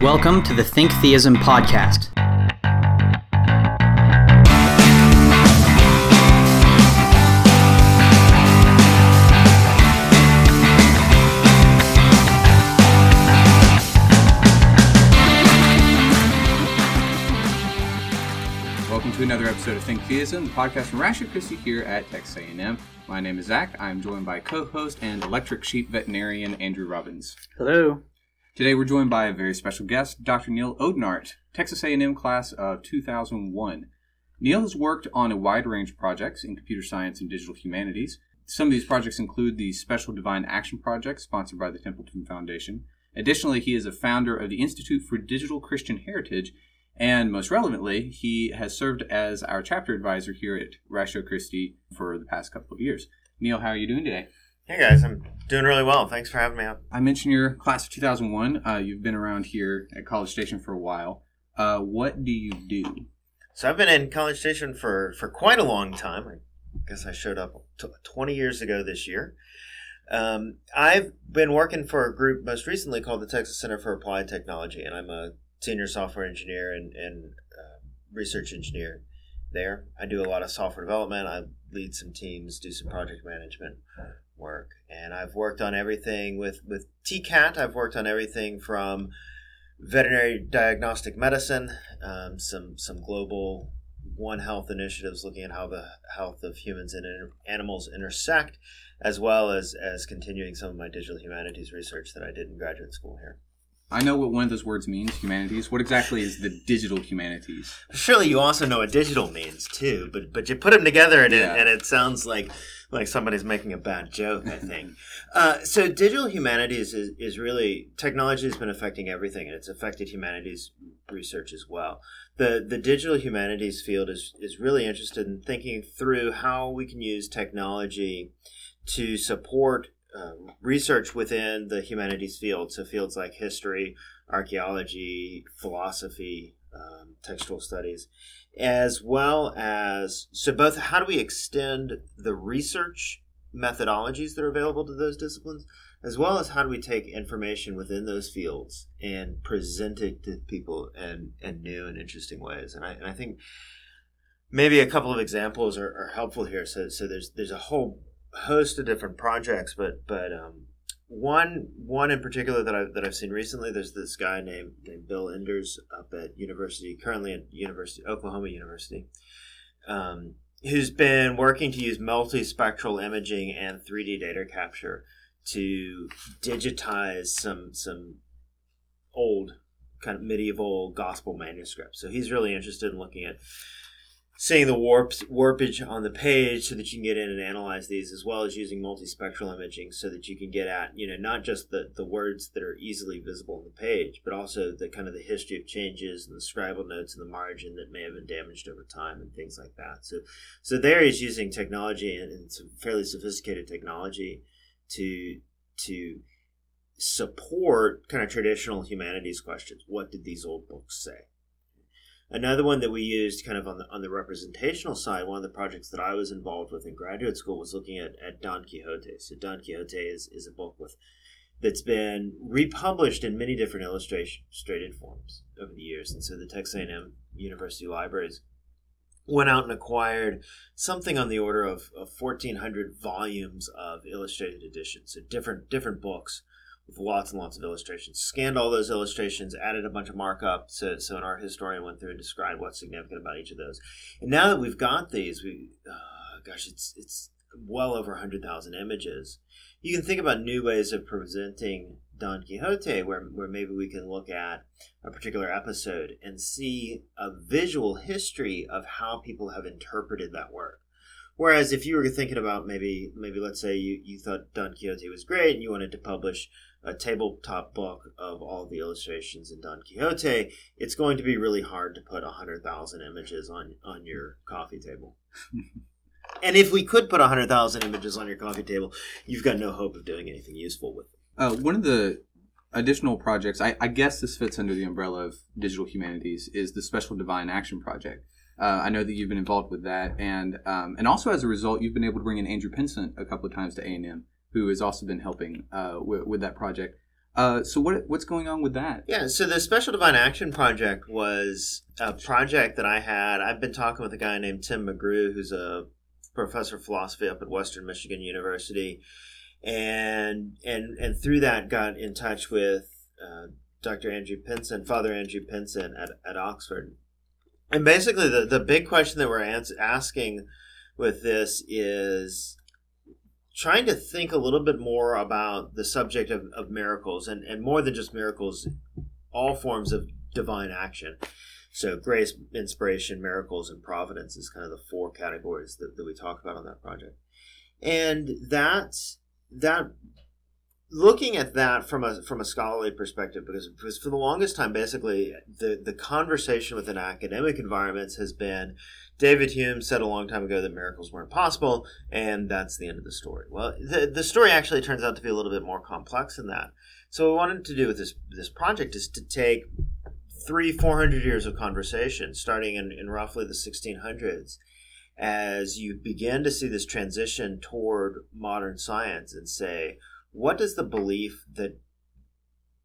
Welcome to the Think Theism podcast. Welcome to another episode of Think Theism, the podcast from Ratio Christi here at Texas A&M. My name is Zach. I'm joined by co-host and electric sheep veterinarian Andrew Robbins. Hello. Today we're joined by a very special guest, Dr. Neil Audenaert, Texas A&M class of 2001. Neil has worked on a wide range of projects in computer science and digital humanities. Some of these projects include the Special Divine Action Project, sponsored by the Templeton Foundation. Additionally, he is a founder of the Institute for Digital Christian Heritage, and most relevantly, he has served as our chapter advisor here at Ratio Christi for the past couple of years. Neil, how are you doing today? Hey guys, I'm doing really well. Thanks for having me on. I mentioned your class of 2001. Uh, you've been around here at College Station for a while. Uh, what do you do? So I've been in College Station for for quite a long time. I guess I showed up t- 20 years ago this year. Um, I've been working for a group most recently called the Texas Center for Applied Technology, and I'm a senior software engineer and, and uh, research engineer there. I do a lot of software development. I lead some teams, do some project management work, and I've worked on everything with with TCAT. I've worked on everything from veterinary diagnostic medicine, um, some some global One Health initiatives looking at how the health of humans and inter- animals intersect, as well as as continuing some of my digital humanities research that I did in graduate school here. I know what one of those words means, humanities. What exactly is the digital humanities? Surely you also know what digital means too, but but you put them together and, Yeah. it, and it sounds like like somebody's making a bad joke. I think. uh, so digital humanities is, is really technology has been affecting everything, and it's affected humanities research as well. the The digital humanities field is is really interested in thinking through how we can use technology to support. Uh, research within the humanities field, so fields like history, archaeology, philosophy, um, textual studies, as well as so both how do we extend the research methodologies that are available to those disciplines, as well as how do we take information within those fields and present it to people in, in new and interesting ways. And I, and I think maybe a couple of examples are, are helpful here. So, so there's there's a whole host of different projects, but but um, one one in particular that I've that I've seen recently. There's this guy named named Bill Endres up at University, currently at University Oklahoma University, um, who's been working to use multispectral imaging and 3D data capture to digitize some some old kind of medieval gospel manuscripts. So he's really interested in looking at seeing the warps warpage on the page so that you can get in and analyze these as well as using multispectral imaging so that you can get at you know not just the, the words that are easily visible on the page but also the kind of the history of changes and the scribal notes in the margin that may have been damaged over time and things like that. So so there he's using technology and, and some fairly sophisticated technology to to support kind of traditional humanities questions. What did these old books say Another one that we used kind of on the on the representational side, one of the projects that I was involved with in graduate school was looking at, at Don Quixote. So Don Quixote is, is a book with that's been republished in many different illustrated forms over the years. And so the Texas A&M University Libraries went out and acquired something on the order of, of 1,400 volumes of illustrated editions, so different different books with lots and lots of illustrations. Scanned all those illustrations, added a bunch of markup. So, so an art historian went through and described what's significant about each of those. And now that we've got these, we, uh, gosh, it's it's well over hundred thousand images. You can think about new ways of presenting Don Quixote, where where maybe we can look at a particular episode and see a visual history of how people have interpreted that work. Whereas if you were thinking about maybe maybe let's say you, you thought Don Quixote was great and you wanted to publish a tabletop book of all the illustrations in Don Quixote, it's going to be really hard to put 100,000 images on, on your coffee table. and if we could put 100,000 images on your coffee table, you've got no hope of doing anything useful with them. Uh, one of the additional projects, I, I guess this fits under the umbrella of digital humanities, is the Special Divine Action Project. Uh, I know that you've been involved with that, and um, and also as a result, you've been able to bring in Andrew Pinsent a couple of times to A and M, who has also been helping uh, with, with that project. Uh, so what what's going on with that? Yeah, so the Special Divine Action Project was a project that I had. I've been talking with a guy named Tim McGrew, who's a professor of philosophy up at Western Michigan University, and and and through that got in touch with uh, Dr. Andrew Pinsent, Father Andrew Pinsent at, at Oxford. And basically, the, the big question that we're ans- asking with this is trying to think a little bit more about the subject of, of miracles and, and more than just miracles, all forms of divine action. So, grace, inspiration, miracles, and providence is kind of the four categories that, that we talk about on that project. And that, that looking at that from a from a scholarly perspective because, because for the longest time basically the the conversation within academic environments has been David Hume said a long time ago that miracles weren't possible and that's the end of the story. Well, the the story actually turns out to be a little bit more complex than that. So what we wanted to do with this this project is to take three, four hundred years of conversation, starting in, in roughly the 1600s, as you begin to see this transition toward modern science and say, what does the belief that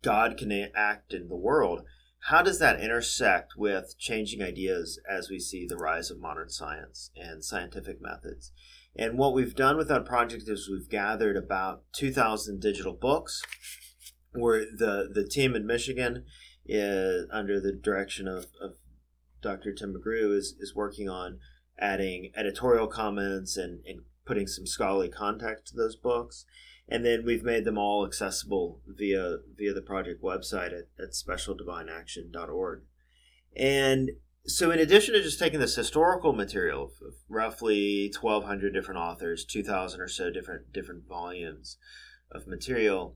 God can act in the world, how does that intersect with changing ideas as we see the rise of modern science and scientific methods? And what we've done with that project is we've gathered about 2,000 digital books where the, the team in Michigan is under the direction of, of Dr. Tim McGrew is, is working on adding editorial comments and, and putting some scholarly context to those books and then we've made them all accessible via via the project website at, at specialdivineaction.org and so in addition to just taking this historical material of roughly 1200 different authors 2000 or so different different volumes of material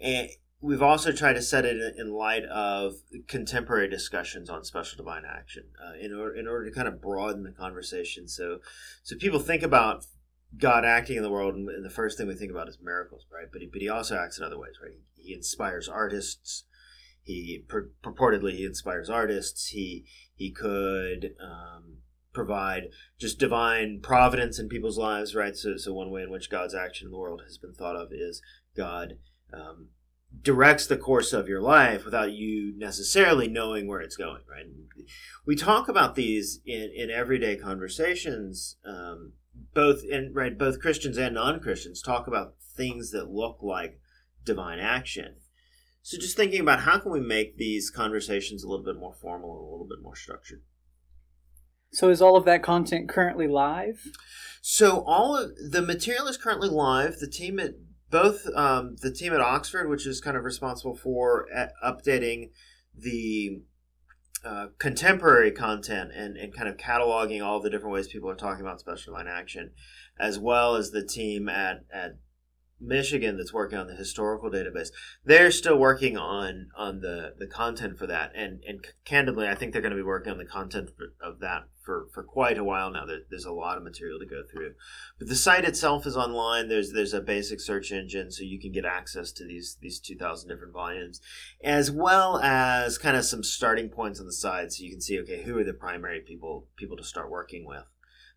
and we've also tried to set it in light of contemporary discussions on special divine action uh, in, order, in order to kind of broaden the conversation. So so people think about God acting in the world, and the first thing we think about is miracles, right? But he, but he also acts in other ways, right? He inspires artists. He pur- purportedly he inspires artists. He he could um, provide just divine providence in people's lives, right? So so one way in which God's action in the world has been thought of is God um, directs the course of your life without you necessarily knowing where it's going, right? We talk about these in in everyday conversations. Um, both in right both Christians and non-Christians talk about things that look like divine action. So just thinking about how can we make these conversations a little bit more formal and a little bit more structured. So is all of that content currently live? So all of the material is currently live. The team at both um, the team at Oxford, which is kind of responsible for uh, updating the uh, contemporary content and, and kind of cataloging all the different ways people are talking about special divine action, as well as the team at, at Michigan that's working on the historical database. They're still working on on the, the content for that, and and candidly, I think they're going to be working on the content of that for, for quite a while now. There, there's a lot of material to go through, but the site itself is online. There's there's a basic search engine, so you can get access to these these two thousand different volumes, as well as kind of some starting points on the side, so you can see okay who are the primary people people to start working with.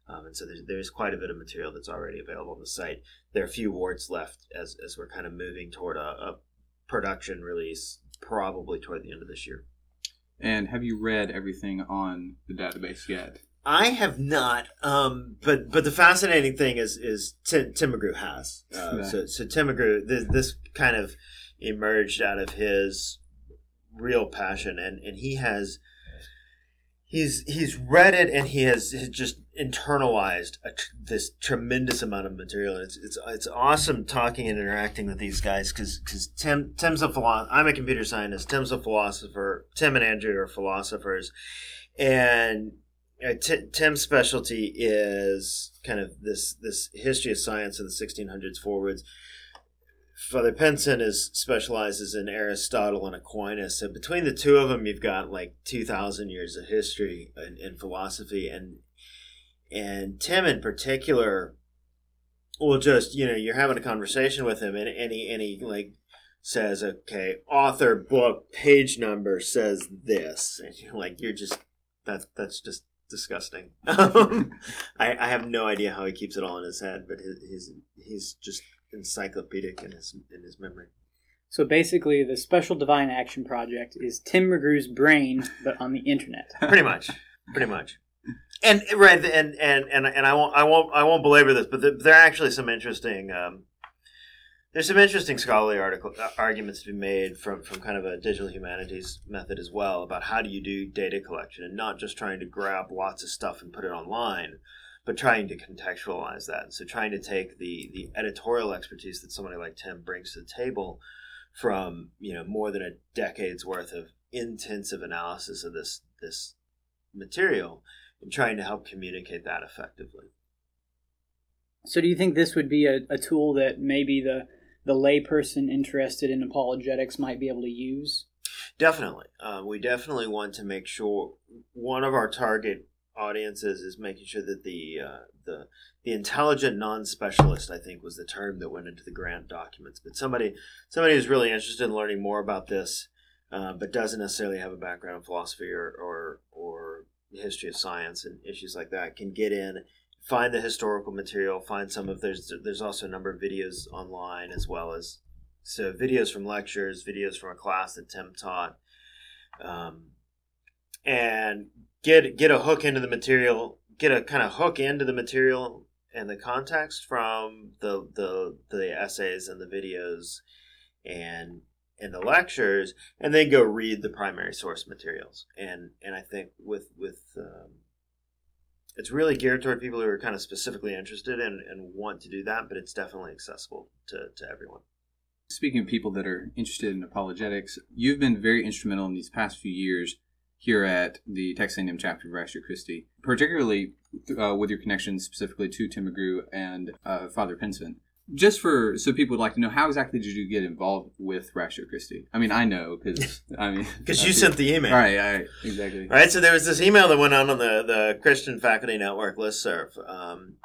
Um, and so there's, there's quite a bit of material that's already available on the site. There are a few warts left as, as we're kind of moving toward a, a production release probably toward the end of this year. And have you read everything on the database yet? I have not, um, but but the fascinating thing is is Tim, Tim McGrew has. Uh, so so Tim McGrew, this, this kind of emerged out of his real passion, and and he has he's he's read it and he has, has just internalized a, this tremendous amount of material. It's it's it's awesome talking and interacting with these guys because because Tim Tim's a philosopher. I'm a computer scientist. Tim's a philosopher. Tim and Andrew are philosophers, and uh, T- Tim's specialty is kind of this this history of science in the 1600s forwards Father Pinsent is specializes in Aristotle and Aquinas. So between the two of them, you've got like two thousand years of history in, in, philosophy, and and Tim in particular will just you know you're having a conversation with him, and, and he and he like says, okay, author, book, page number says this, and you're like you're just that's that's just disgusting. I, I have no idea how he keeps it all in his head, but his, he's he's just encyclopedic in his in his memory. So basically, the Special Divine Action Project is Tim McGrew's brain, but on the internet. pretty much, pretty much. And right, and and and and I won't, I won't, I won't belabor this, but there are actually some interesting. Um, there's some interesting scholarly article uh, arguments to be made from from kind of a digital humanities method as well about how do you do data collection and not just trying to grab lots of stuff and put it online, but trying to contextualize that. So trying to take the the editorial expertise that somebody like Tim brings to the table from you know more than a decade's worth of intensive analysis of this this material and trying to help communicate that effectively. So, do you think this would be a, a tool that maybe the the layperson interested in apologetics might be able to use? Definitely, uh, we definitely want to make sure one of our target audiences is making sure that the uh, the the intelligent non-specialist I think was the term that went into the grant documents. But somebody somebody who's really interested in learning more about this, uh, but doesn't necessarily have a background in philosophy or or, or history of science and issues like that can get in find the historical material find some of there's there's also a number of videos online as well as so videos from lectures videos from a class that tim taught um, and get get a hook into the material, get a kind of hook into the material and the context from the the the essays and the videos and and the lectures, and then go read the primary source materials. And and I think with with um, it's really geared toward people who are kind of specifically interested and, and want to do that, but it's definitely accessible to, to everyone. Speaking of people that are interested in apologetics, you've been very instrumental in these past few years here at the Texas A&M chapter of Ratio Christi, particularly uh, with your connections specifically to Tim McGrew and uh, Father Pinsent. Just for so people would like to know, how exactly did you get involved with Ratio Christi? I mean, I know because I mean because you sent the email. All right, all right, exactly. All right, so there was this email that went on on the the Christian Faculty Network listserv. Um,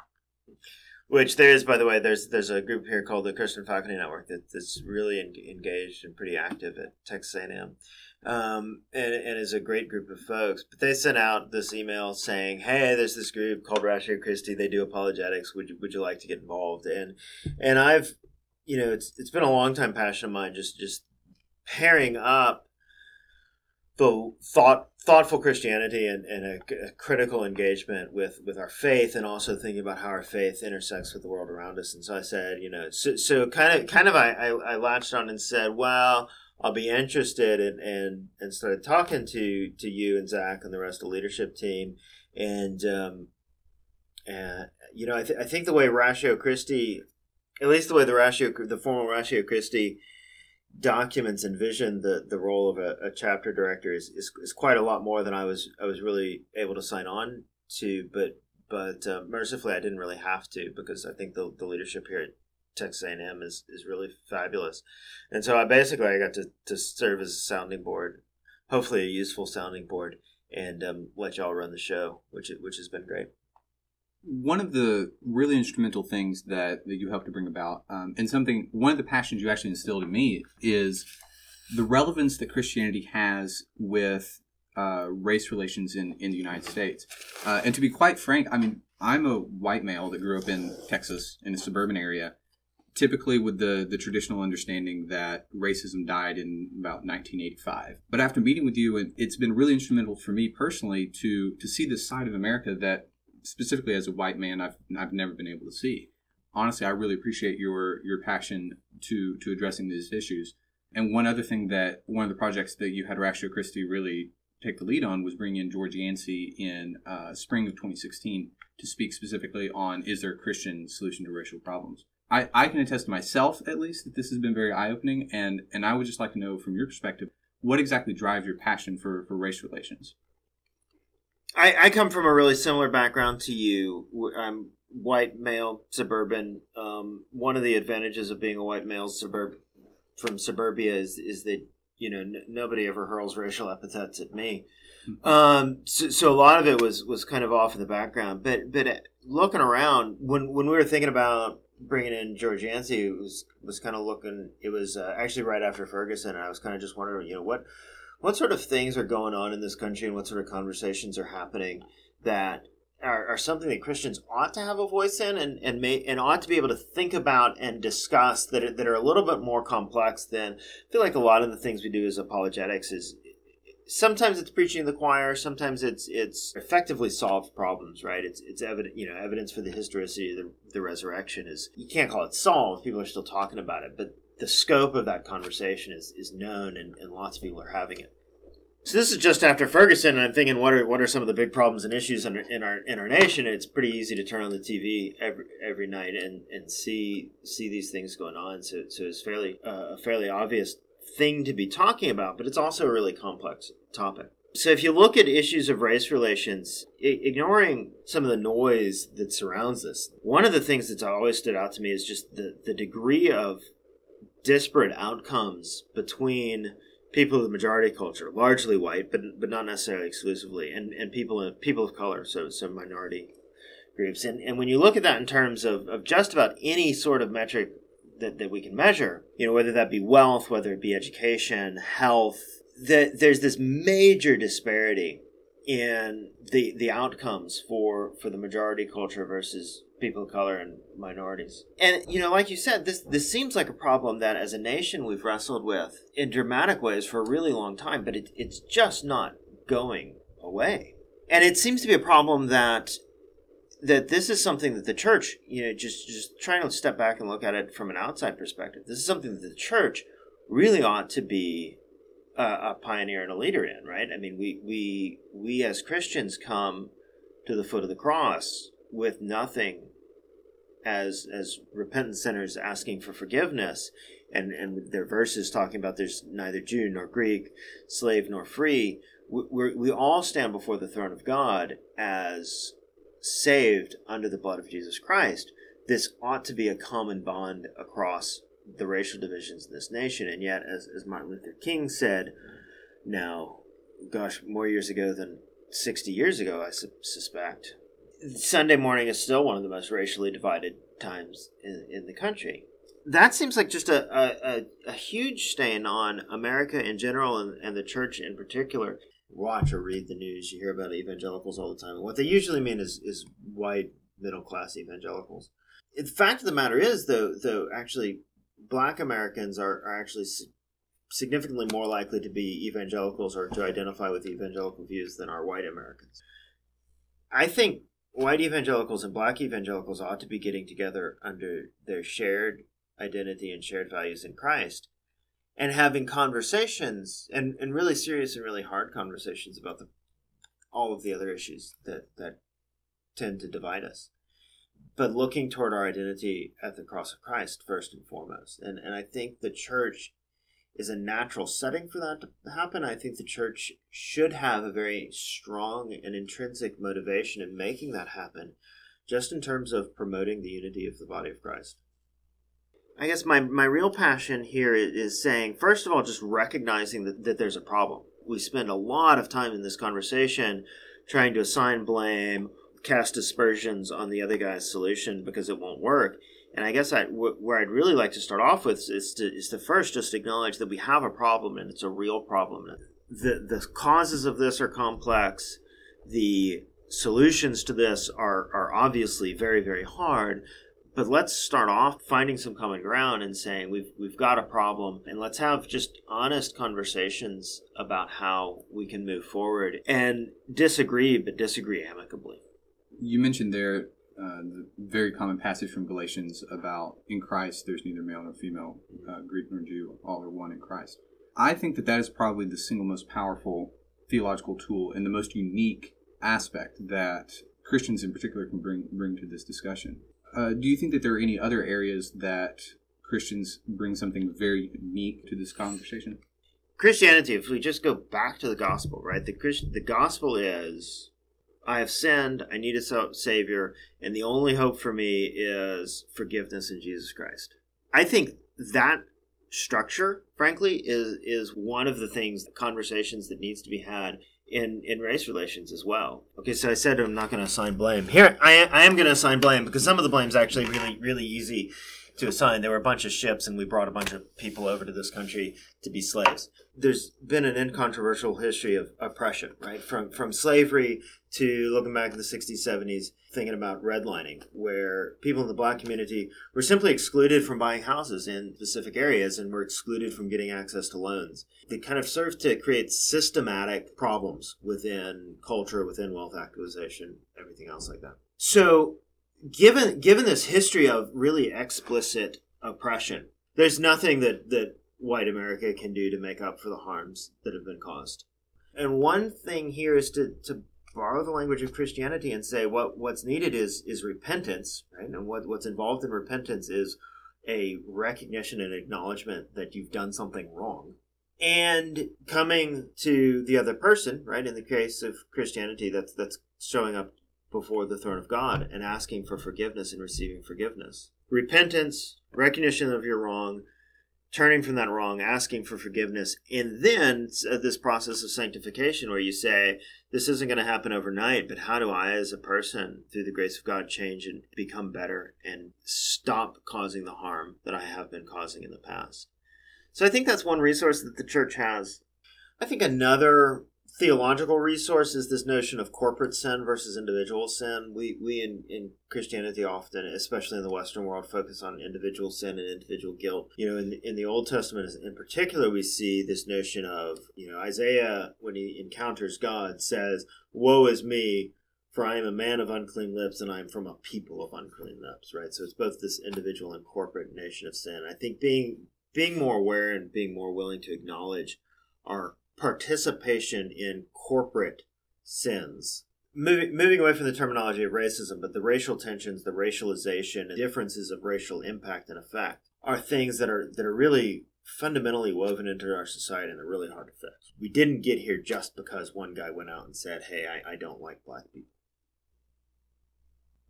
which there is, by the way, there's there's a group here called the Christian Faculty Network that, that's really engaged and pretty active at Texas A&M um, and, and is a great group of folks. But they sent out this email saying, "Hey, there's this group called Ratio Christi. They do apologetics. Would you, would you like to get involved?" And and I've, you know, it's it's been a long time passion of mine just just pairing up the thought thoughtful Christianity and, and a, a, critical engagement with with our faith and also thinking about how our faith intersects with the world around us. And so I said, you know, so, so kind of kind of I, I, I latched on and said, well, I'll be interested and and and started talking to to you and Zach and the rest of the leadership team, and um, and you know I, th- I think the way Ratio Christi, at least the way the Ratio the formal Ratio Christi documents envision the the role of a, a chapter director is, is, is quite a lot more than I was I was really able to sign on to, but but uh, mercifully I didn't really have to because I think the the leadership here Texas A&M is, is really fabulous. And so I basically I got to, to serve as a sounding board, hopefully a useful sounding board, and um, let y'all run the show, which which has been great. One of the really instrumental things that, that you helped to bring about, um, and something, one of the passions you actually instilled in me is the relevance that Christianity has with uh, race relations in, in the United States. Uh, and to be quite frank, I mean, I'm a white male that grew up in Texas in a suburban area typically with the the traditional understanding that racism died in about 1985 but after meeting with you and it's been really instrumental for me personally to to see this side of america that specifically as a white man i've i've never been able to see. Honestly i really appreciate your your passion to to addressing these issues. And one other thing that one of the projects that you had ratio christi really take the lead on was bringing in george yancey in uh, spring of 2016 to speak specifically on is there a christian solution to racial problems I, I can attest to myself at least that this has been very eye opening, and and I would just like to know from your perspective what exactly drives your passion for for race relations. I, I come from a really similar background to you. I'm white male suburban. Um, one of the advantages of being a white male suburb from suburbia is is that you know n- nobody ever hurls racial epithets at me. Hmm. Um, so, so, a lot of it was was kind of off in the background. But but uh, looking around when when we were thinking about bringing in George Yancey was was kind of looking. It was uh, actually right after Ferguson, and I was kind of just wondering, you know, what what sort of things are going on in this country, and what sort of conversations are happening that are, are something that Christians ought to have a voice in and and may and ought to be able to think about and discuss that that are a little bit more complex than I feel like a lot of the things we do as apologetics is sometimes it's preaching the choir sometimes it's it's effectively solved problems right it's it's evident you know evidence for the historicity of the, the resurrection is you can't call it solved people are still talking about it but the scope of that conversation is is known and, and lots of people are having it so this is just after Ferguson, and I'm thinking, what are what are some of the big problems and issues in our in our, in our nation? it's pretty easy to turn on the TV every every night and, and see see these things going on. So so it's fairly uh, a fairly obvious thing to be talking about, but it's also a really complex topic. So if you look at issues of race relations, I- ignoring some of the noise that surrounds this, one of the things that's always stood out to me is just the, the degree of disparate outcomes between people of the majority culture, largely white, but but not necessarily exclusively, and, and people of people of color, so some minority groups. And and when you look at that in terms of, of just about any sort of metric that, that we can measure, you know, whether that be wealth, whether it be education, health, that there's this major disparity in the the outcomes for for the majority culture versus people of color and minorities. And you know, like you said, this this seems like a problem that as a nation we've wrestled with in dramatic ways for a really long time, but it, it's just not going away. And it seems to be a problem that that this is something that the church, you know, just just trying to step back and look at it from an outside perspective. This is something that the church really ought to be a, a pioneer and a leader in, right? I mean, we we we as Christians come to the foot of the cross with nothing as as repentant sinners asking for forgiveness and and their verses talking about there's neither Jew nor Greek, slave nor free. We we all stand before the throne of God as saved under the blood of Jesus Christ, this ought to be a common bond across the racial divisions in this nation. And yet, as, as Martin Luther King said, now, gosh, more years ago than 60 years ago, I su- suspect, Sunday morning is still one of the most racially divided times in, in the country. That seems like just a, a, a, huge stain on America in general and, and the church in particular watch or read the news, you hear about evangelicals all the time. What they usually mean is, is white middle class evangelicals. The fact of the matter is, though, though actually, black Americans are, are actually significantly more likely to be evangelicals or to identify with evangelical views than are white Americans. I think white evangelicals and black evangelicals ought to be getting together under their shared identity and shared values in Christ and having conversations and, and really serious and really hard conversations about the all of the other issues that, that tend to divide us. But looking toward our identity at the cross of Christ first and foremost. And and I think the church is a natural setting for that to happen. I think the church should have a very strong and intrinsic motivation in making that happen, just in terms of promoting the unity of the body of Christ. I guess my, my real passion here is saying, first of all, just recognizing that, that there's a problem. We spend a lot of time in this conversation trying to assign blame, cast aspersions on the other guy's solution because it won't work. And I guess I, w- where I'd really like to start off with is to, is to first just acknowledge that we have a problem and it's a real problem. The, the causes of this are complex. The solutions to this are, are obviously very, very hard but let's start off finding some common ground and saying we've we've got a problem and let's have just honest conversations about how we can move forward and disagree but disagree amicably. You mentioned there uh, the very common passage from galatians about in christ there's neither male nor female uh, greek nor jew all are one in christ. I think that that is probably the single most powerful theological tool and the most unique aspect that christians in particular can bring bring to this discussion uh, do you think that there are any other areas that Christians bring something very unique to this conversation? Christianity, if we just go back to the gospel, right? The Christ, the gospel is, I have sinned, I need a savior, and the only hope for me is forgiveness in Jesus Christ. I think that structure, frankly, is is one of the things, the conversations that needs to be had in in race relations as well. Okay, so I said I'm not going to assign blame. Here, I I am going to assign blame because some of the blame is actually really really easy to assign. There were a bunch of ships, and we brought a bunch of people over to this country to be slaves. There's been an incontrovertible history of oppression, right? From from slavery to looking back in the 60s, 70s, thinking about redlining, where people in the black community were simply excluded from buying houses in specific areas and were excluded from getting access to loans. They kind of served to create systematic problems within culture, within wealth acquisition, everything else like that. So, given given this history of really explicit oppression, there's nothing that that white America can do to make up for the harms that have been caused. And one thing here is to, to borrow the language of Christianity and say what what's needed is is repentance, right? And what what's involved in repentance is a recognition and acknowledgement that you've done something wrong. And coming to the other person, right? In the case of Christianity, that's that's showing up before the throne of God and asking for forgiveness and receiving forgiveness. Repentance, recognition of your wrong, turning from that wrong, asking for forgiveness, and then uh, this process of sanctification where you say, This isn't going to happen overnight, but how do I, as a person, through the grace of God, change and become better and stop causing the harm that I have been causing in the past? So I think that's one resource that the church has. I think another theological resource is this notion of corporate sin versus individual sin. We we in, in Christianity often, especially in the Western world, focus on individual sin and individual guilt. You know, in in the Old Testament in particular, we see this notion of you know Isaiah when he encounters God says, "Woe is me." For I am a man of unclean lips, and I am from a people of unclean lips. Right, so it's both this individual and corporate nation of sin. I think being being more aware and being more willing to acknowledge our participation in corporate sins. Moving, moving away from the terminology of racism, but the racial tensions, the racialization, and differences of racial impact and effect are things that are that are really fundamentally woven into our society and they're really hard to fix. We didn't get here just because one guy went out and said, "Hey, I, I don't like black people."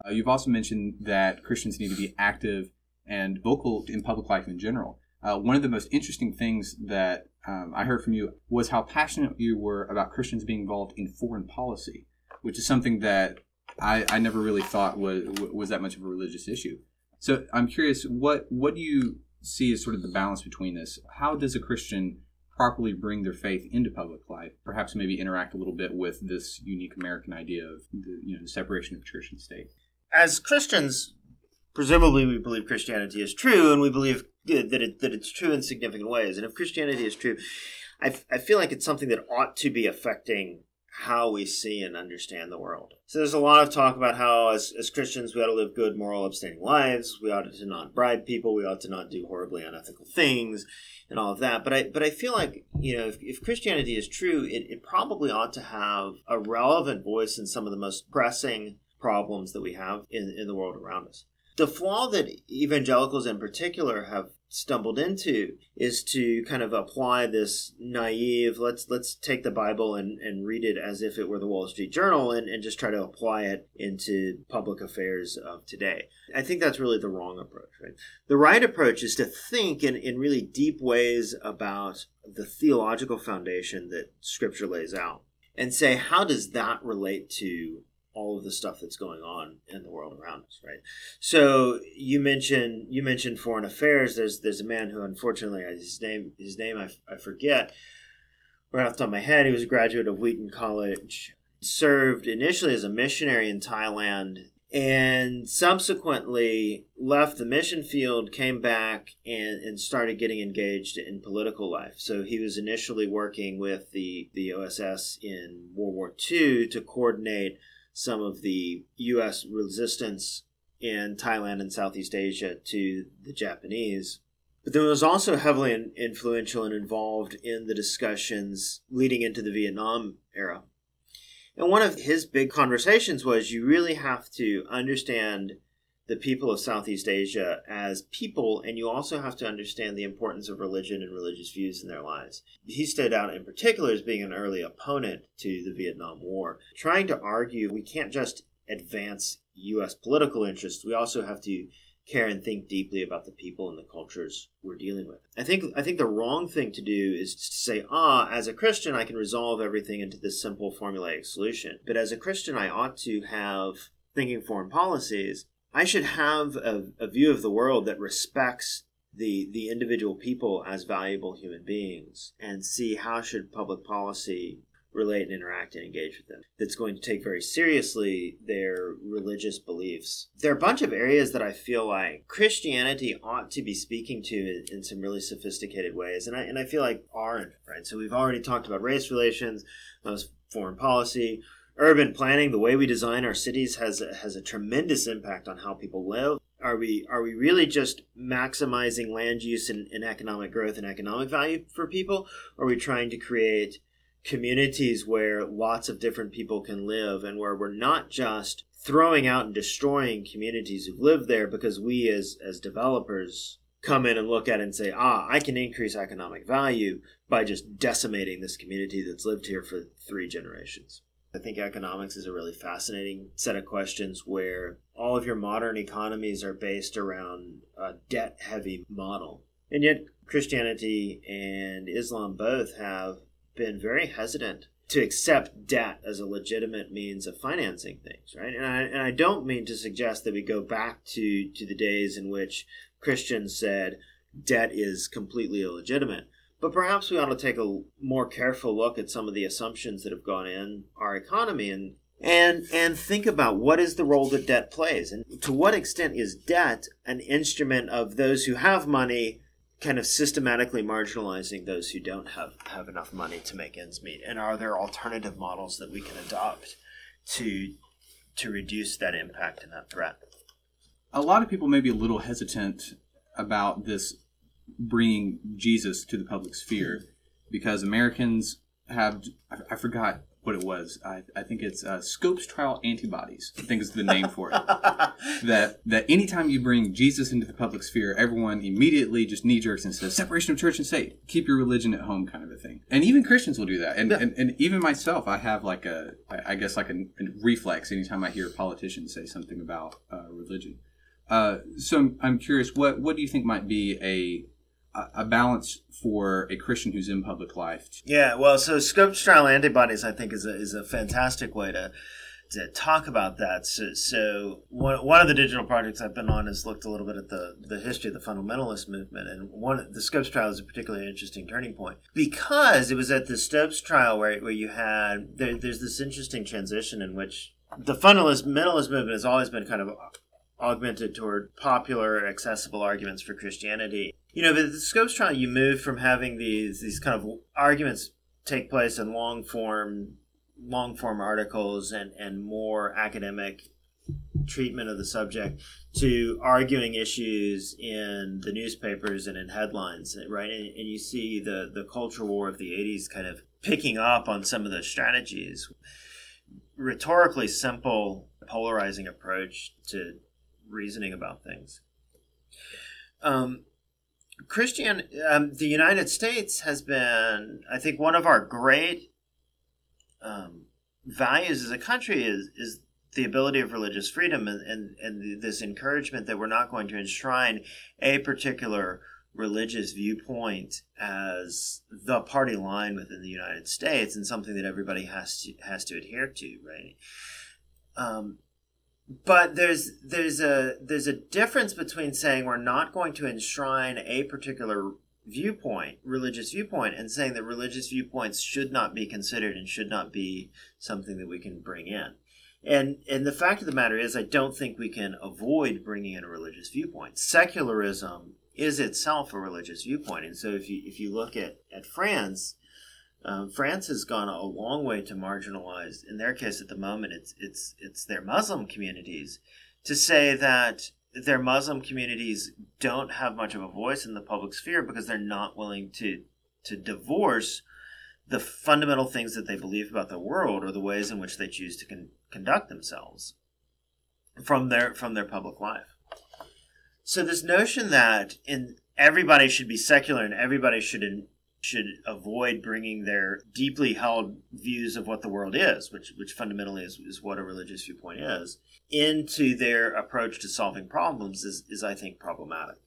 Uh, you've also mentioned that Christians need to be active and vocal in public life in general. Uh, one of the most interesting things that um, I heard from you was how passionate you were about Christians being involved in foreign policy, which is something that I, I never really thought was was that much of a religious issue. So I'm curious, what what do you see as sort of the balance between this? How does a Christian properly bring their faith into public life? Perhaps maybe interact a little bit with this unique American idea of the, you know the separation of church and state. As Christians, presumably we believe Christianity is true, and we believe that it, that it's true in significant ways. And if Christianity is true, I, I feel like it's something that ought to be affecting how we see and understand the world. So there's a lot of talk about how, as, as Christians, we ought to live good, moral, abstaining lives. We ought to not bribe people. We ought to not do horribly unethical things, and all of that. But I, but I feel like you know, if, if Christianity is true, it, it probably ought to have a relevant voice in some of the most pressing problems that we have in, in the world around us. The flaw that evangelicals in particular have stumbled into is to kind of apply this naive let's let's take the bible and, and read it as if it were the wall street journal and, and just try to apply it into public affairs of today. I think that's really the wrong approach right? The right approach is to think in, in really deep ways about the theological foundation that scripture lays out and say how does that relate to all of the stuff that's going on in the world around us, right? So you mentioned you mentioned foreign affairs. There's there's a man who unfortunately his name his name I, I forget right off the top of my head. He was a graduate of Wheaton College. Served initially as a missionary in Thailand and subsequently left the mission field, came back, and, and started getting engaged in political life. So he was initially working with the, the OSS in World War II to coordinate some of the U.S. resistance in Thailand and Southeast Asia to the Japanese. But then was also heavily influential and involved in the discussions leading into the Vietnam era. And one of his big conversations was you really have to understand the people of Southeast Asia as people, and you also have to understand the importance of religion and religious views in their lives. He stood out in particular as being an early opponent to the Vietnam War, trying to argue we can't just advance U.S. political interests, we also have to care and think deeply about the people and the cultures we're dealing with. I think I think the wrong thing to do is to say, ah, as a Christian I can resolve everything into this simple formulaic solution. But as a Christian I ought to have thinking foreign policies I should have a, a view of the world that respects the the individual people as valuable human beings and see how should public policy relate and interact and engage with them. That's going to take very seriously their religious beliefs. There are a bunch of areas that i feel like christianity ought to be speaking to in, in some really sophisticated ways and I, and I feel like aren't right so we've already talked about race relations foreign policy urban planning the way we design our cities has a, has a tremendous impact on how people live. Are we are we really just maximizing land use and, and economic growth and economic value for people? Or are we trying to create communities where lots of different people can live and where we're not just throwing out and destroying communities who've lived there because we as as developers come in and look at it and say ah i can increase economic value by just decimating this community that's lived here for three generations I think economics is a really fascinating set of questions where all of your modern economies are based around a debt heavy model. And yet, Christianity and Islam both have been very hesitant to accept debt as a legitimate means of financing things, right? And I, and I don't mean to suggest that we go back to, to the days in which Christians said debt is completely illegitimate. But perhaps we ought to take a more careful look at some of the assumptions that have gone in our economy and and and think about what is the role that debt plays and to what extent is debt an instrument of those who have money kind of systematically marginalizing those who don't have, have enough money to make ends meet? And are there alternative models that we can adopt to to reduce that impact and that threat? A lot of people may be a little hesitant about this bringing Jesus to the public sphere because Americans have I, forgot what it was. I, I think it's uh, Scopes trial antibodies. I think is the name for it. that that anytime you bring Jesus into the public sphere, everyone immediately just knee jerks and says separation of church and state. Keep your religion at home, kind of a thing. And even Christians will do that. And yeah. and, and, even myself, I have like a I guess like a, a reflex anytime I hear a politician say something about uh, religion. Uh, so I'm, I'm curious, what what do you think might be a a balance for a Christian who's in public life. Yeah, well, so Scopes trial antibodies, I think, is a, is a fantastic way to to talk about that. So, so one, one of the digital projects I've been on has looked a little bit at the, the history of the fundamentalist movement, and one the Scopes trial is a particularly interesting turning point because it was at the Scopes trial where where you had there, there's this interesting transition in which the fundamentalist movement has always been kind of augmented toward popular, accessible arguments for Christianity. You know, the Scopes trial, you move from having these these kind of arguments take place in long form, long form articles and and more academic treatment of the subject to arguing issues in the newspapers and in headlines, right? And, and you see the the culture war of the '80s kind of picking up on some of those strategies. Rhetorically simple, polarizing approach to reasoning about things. Um, Christian, um, the United States has been, I think, one of our great um, values as a country is is the ability of religious freedom and, and, and this encouragement that we're not going to enshrine a particular religious viewpoint as the party line within the United States and something that everybody has to has to adhere to, right? Um, but there's there's a there's a difference between saying we're not going to enshrine a particular viewpoint religious viewpoint and saying that religious viewpoints should not be considered and should not be something that we can bring in. And and the fact of the matter is i don't think we can avoid bringing in a religious viewpoint. Secularism is itself a religious viewpoint. And so if you if you look at at france um, France has gone a long way to marginalize. In their case, at the moment, it's it's it's their Muslim communities to say that their Muslim communities don't have much of a voice in the public sphere because they're not willing to to divorce the fundamental things that they believe about the world or the ways in which they choose to con- conduct themselves from their from their public life. So this notion that in everybody should be secular and everybody should in, should avoid bringing their deeply held views of what the world is, which, which fundamentally is, is what a religious viewpoint is, into their approach to solving problems is, is I think, problematic.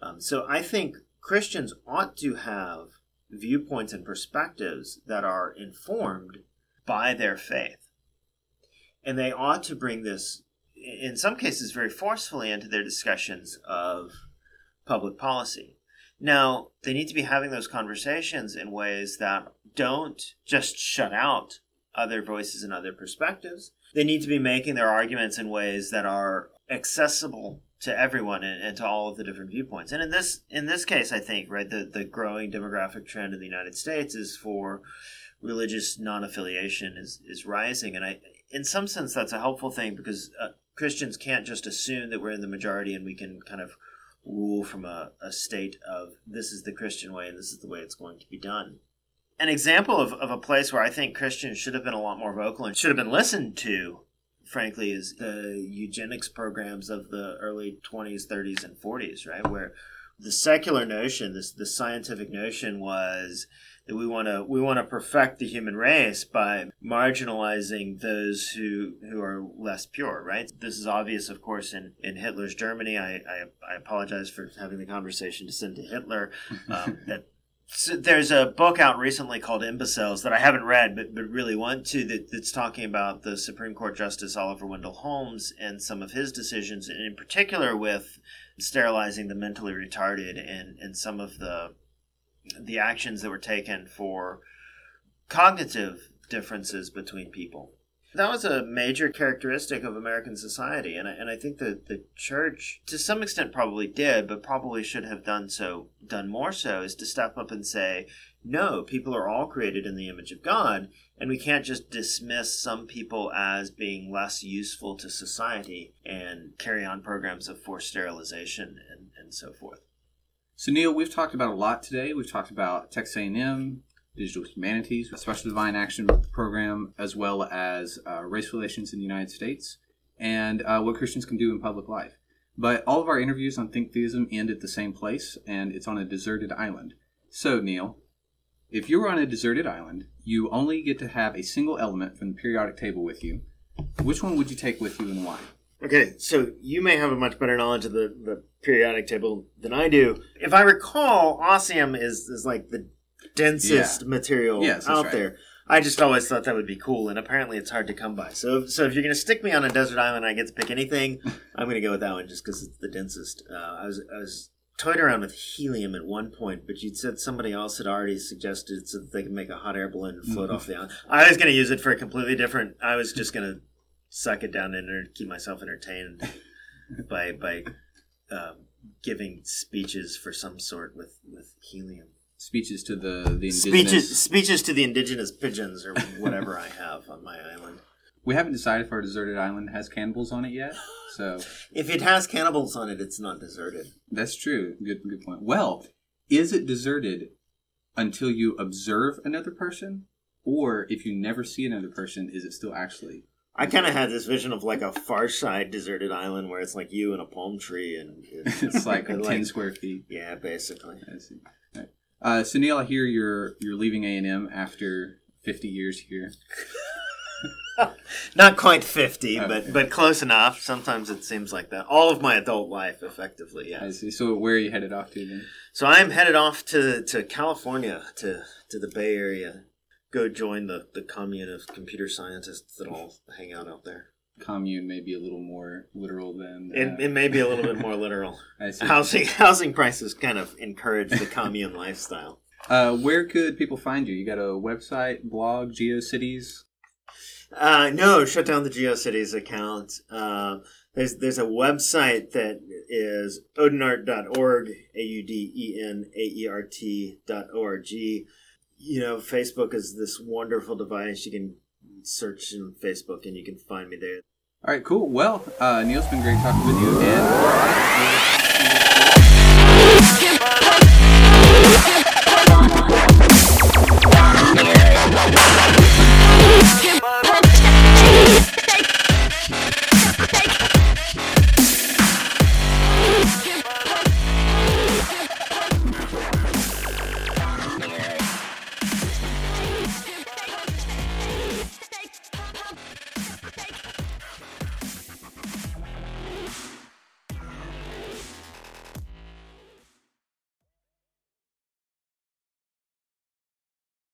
Um, so I think Christians ought to have viewpoints and perspectives that are informed by their faith. And they ought to bring this in some cases, very forcefully into their discussions of public policy. Now, they need to be having those conversations in ways that don't just shut out other voices and other perspectives. They need to be making their arguments in ways that are accessible to everyone and, and, to all of the different viewpoints. And in this in this case, I think right the the growing demographic trend in the United States is for religious non-affiliation is is rising, and I in some sense that's a helpful thing because uh, Christians can't just assume that we're in the majority and we can kind of rule from a, a state of this is the Christian way and this is the way it's going to be done. An example of, of a place where I think Christians should have been a lot more vocal and should have been listened to, frankly, is the eugenics programs of the early 20s, 30s, and 40s, right? Where the secular notion, this the scientific notion was that we want to we want to perfect the human race by marginalizing those who who are less pure right? This is obvious of course in in hitler's germany. I i, I apologize for having the conversation to send to hitler. Um, that so there's a book out recently called Imbeciles that I haven't read, but, but really want to, that, that's talking about the Supreme Court Justice Oliver Wendell Holmes and some of his decisions, and in particular with sterilizing the mentally retarded and, and some of the the actions that were taken for cognitive differences between people. That was a major characteristic of American society, and I, and I think that the church, to some extent, probably did, but probably should have done so, done more so, is to step up and say, no, people are all created in the image of God, and we can't just dismiss some people as being less useful to society and carry on programs of forced sterilization and, and so forth. So Neil, we've talked about a lot today. We've talked about Texas A&M, digital humanities, special divine action program, as well as uh, race relations in the United States, and uh, what Christians can do in public life. But all of our interviews on Think Theism end at the same place, and it's on a deserted island. So Neil, if you were on a deserted island, you only get to have a single element from the periodic table with you. Which one would you take with you and why? Okay, so you may have a much better knowledge of the, the periodic table than I do. If I recall, osmium is, is like the densest yeah. material yes, out right. there. I just always thought that would be cool, and apparently it's hard to come by. So, so if you're going to stick me on a desert island, and I get to pick anything. I'm going to go with that one just because it's the densest. Uh, I was I was toyed around with helium at one point, but you'd said somebody else had already suggested so that they could make a hot air balloon float mm-hmm. off the island. I was going to use it for a completely different. I was just going to suck it down and keep myself entertained by by um, giving speeches for some sort with with helium. Speeches to the the indigenous... speeches speeches to the indigenous pigeons or whatever I have on my island. We haven't decided if our deserted island has cannibals on it yet. So if it has cannibals on it, it's not deserted. That's true. Good good point. Well, is it deserted until you observe another person, or if you never see another person, is it still actually I kind of had this vision of like a far side deserted island where it's like you and a palm tree and it's, it's like ten like, square feet. Yeah, basically. I see. Right. Uh, so Neil, I hear you're you're leaving A and M after fifty years here. Not quite fifty, okay. but but close enough. Sometimes it seems like that. All of my adult life, effectively. Yeah. I see. So where are you headed off to then? So I'm headed off to to California to to the Bay Area go join the, the commune of computer scientists that all hang out out there. Commune may be a little more literal than uh... it, it may be a little bit more literal. I see. Housing housing prices kind of encourage the commune lifestyle. Uh, where could people find you? You got a website, blog, GeoCities? Uh, no, shut down the GeoCities account. Uh, there's there's a website that is audenaert.org, a u d e n a e r t dot o r g you know, Facebook is this wonderful device. You can search in Facebook and you can find me there. All right, cool. Well, uh, Neil's been great talking with you, and